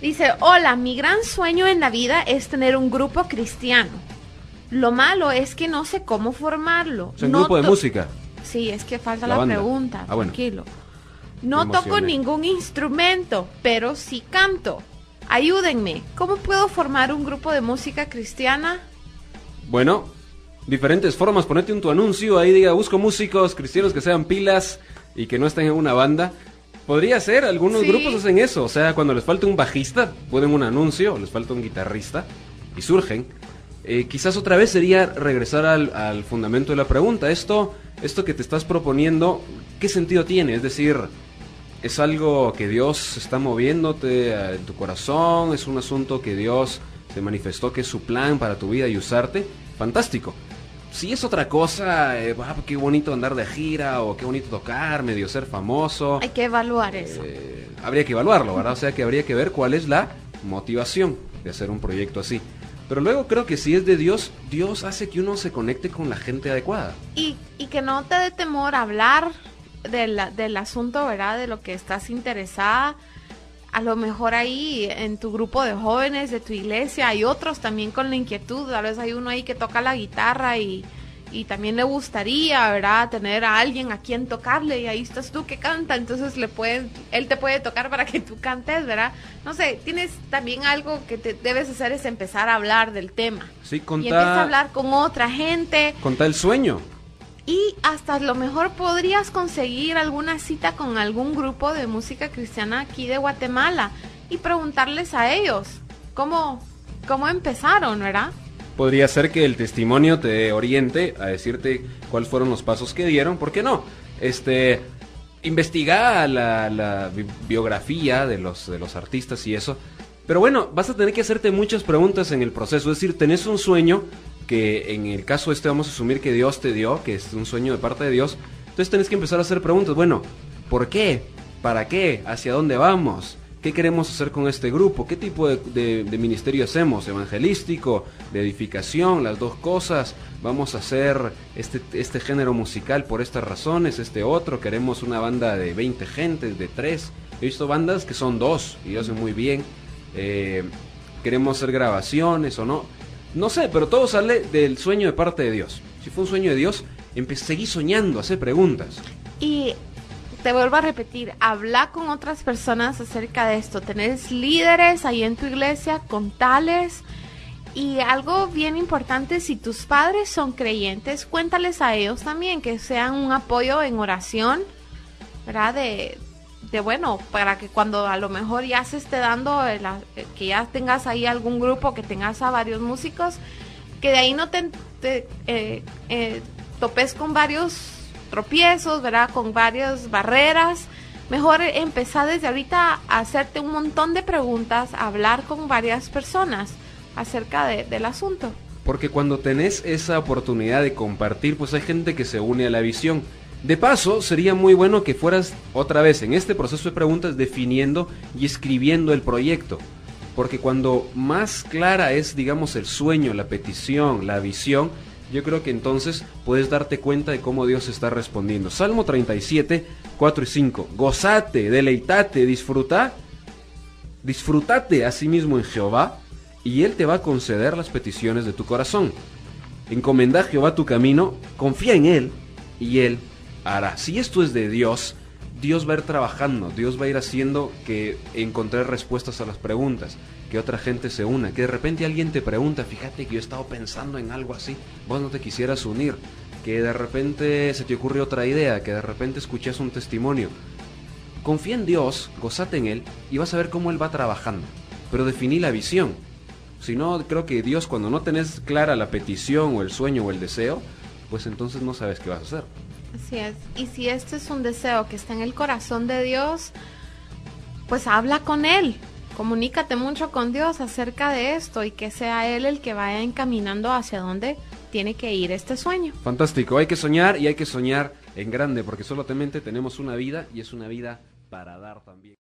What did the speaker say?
Dice, hola, mi gran sueño en la vida es tener un grupo cristiano. Lo malo es que no sé cómo formarlo. Sea, un No grupo de música. Sí, es que falta La pregunta. Ah, bueno. Tranquilo. No toco ningún instrumento, pero sí canto. Ayúdenme. ¿Cómo puedo formar un grupo de música cristiana? Bueno, diferentes formas. Ponete un tu anuncio ahí, diga, busco músicos cristianos que sean pilas y que no estén en una banda. Podría ser, algunos Sí. grupos hacen eso. O sea, cuando les falta un bajista, ponen un anuncio, les falta un guitarrista y surgen. Eh, quizás otra vez sería regresar al, al fundamento de la pregunta. Esto, esto que te estás proponiendo, ¿qué sentido tiene? Es decir, ¿es algo que Dios está moviéndote eh, en tu corazón? ¿Es un asunto que Dios te manifestó que es su plan para tu vida y usarte? Fantástico. Si es otra cosa, eh, ah, qué bonito andar de gira o qué bonito tocar, medio ser famoso. Hay que evaluar eso. Eh, habría que evaluarlo, ¿verdad? O sea que habría que ver cuál es la motivación de hacer un proyecto así. Pero luego creo que si es de Dios, Dios hace que uno se conecte con la gente adecuada. Y, y que no te dé temor hablar de la- del asunto, ¿verdad? De lo que estás interesada. A lo mejor ahí en tu grupo de jóvenes de tu iglesia hay otros también con la inquietud. Tal vez hay uno ahí que toca la guitarra y, y también le gustaría, ¿verdad? Tener a alguien a quien tocarle y ahí estás tú que canta. Entonces le pueden, él te puede tocar para que tú cantes, ¿verdad? No sé, tienes también algo que te debes hacer es empezar a hablar del tema. Sí, Y empieza a contá, hablar con otra gente. contá el sueño. Y hasta a lo mejor podrías conseguir alguna cita con algún grupo de música cristiana aquí de Guatemala y preguntarles a ellos cómo, cómo empezaron, ¿verdad? Podría ser que el testimonio te oriente a decirte cuáles fueron los pasos que dieron. ¿Por qué no? Este, investiga la, la bi- biografía de los, de los artistas y eso. Pero bueno, vas a tener que hacerte muchas preguntas en el proceso. Es decir, tenés un sueño que en el caso este vamos a asumir que Dios te dio, que es un sueño de parte de Dios. Entonces tenés que empezar a hacer preguntas. Bueno, ¿por qué? ¿Para qué? ¿Hacia dónde vamos? ¿Qué queremos hacer con este grupo? ¿Qué tipo de, ministerio hacemos? ¿Evangelístico? ¿De edificación? Las dos cosas. ¿Vamos a hacer este, este género musical por estas razones? ¿Este otro? ¿Queremos una banda de 20 gentes? ¿De 3? He visto bandas que son dos y lo hacen muy bien. Eh, ¿Queremos hacer grabaciones o no? No sé, pero todo sale del sueño de parte de Dios. Si fue un sueño de Dios, seguí soñando, hacer preguntas. Y te vuelvo a repetir, habla con otras personas acerca de esto. Tenés líderes ahí en tu iglesia, contales. Y algo bien importante, si tus padres son creyentes, cuéntales a ellos también que sean un apoyo en oración, ¿verdad? De, de bueno, para que cuando a lo mejor ya se esté dando, el a- eh, que ya tengas ahí algún grupo, que tengas a varios músicos, que de ahí no te, te, eh, eh, topes con varios tropiezos, ¿verdad? Con varias barreras. Mejor empezar desde ahorita a hacerte un montón de preguntas, a hablar con varias personas acerca de- del asunto. Porque cuando tenés esa oportunidad de compartir, pues hay gente que se une a la visión. De paso, sería muy bueno que fueras otra vez en este proceso de preguntas definiendo y escribiendo el proyecto. Porque cuando más clara es, digamos, el sueño, la petición, la visión, yo creo que entonces puedes darte cuenta de cómo Dios está respondiendo. Salmo 37, 4 y 5. Gozate, deleitate, disfruta. Disfrutate a sí mismo en Jehová y Él te va a conceder las peticiones de tu corazón. Encomenda a Jehová tu camino, confía en Él y Él hará. Si esto es de Dios, Dios va a ir trabajando, Dios va a ir haciendo que encontrar respuestas a las preguntas, que otra gente se una, que de repente alguien te pregunta, fíjate que yo he estado pensando en algo así, vos no te quisieras unir, que de repente se te ocurre otra idea, que de repente escuchas un testimonio. Confía en Dios, gozate en Él y vas a ver cómo Él va trabajando. Pero definí la visión. Si no, creo que Dios cuando no tenés clara la petición o el sueño o el deseo, pues entonces no sabes qué vas a hacer. Así es. Y si este es un deseo que está en el corazón de Dios, pues habla con Él. Comunícate mucho con Dios acerca de esto y que sea Él el que vaya encaminando hacia dónde tiene que ir este sueño. Fantástico, hay que soñar y hay que soñar en grande porque solamente tenemos una vida y es una vida para dar también.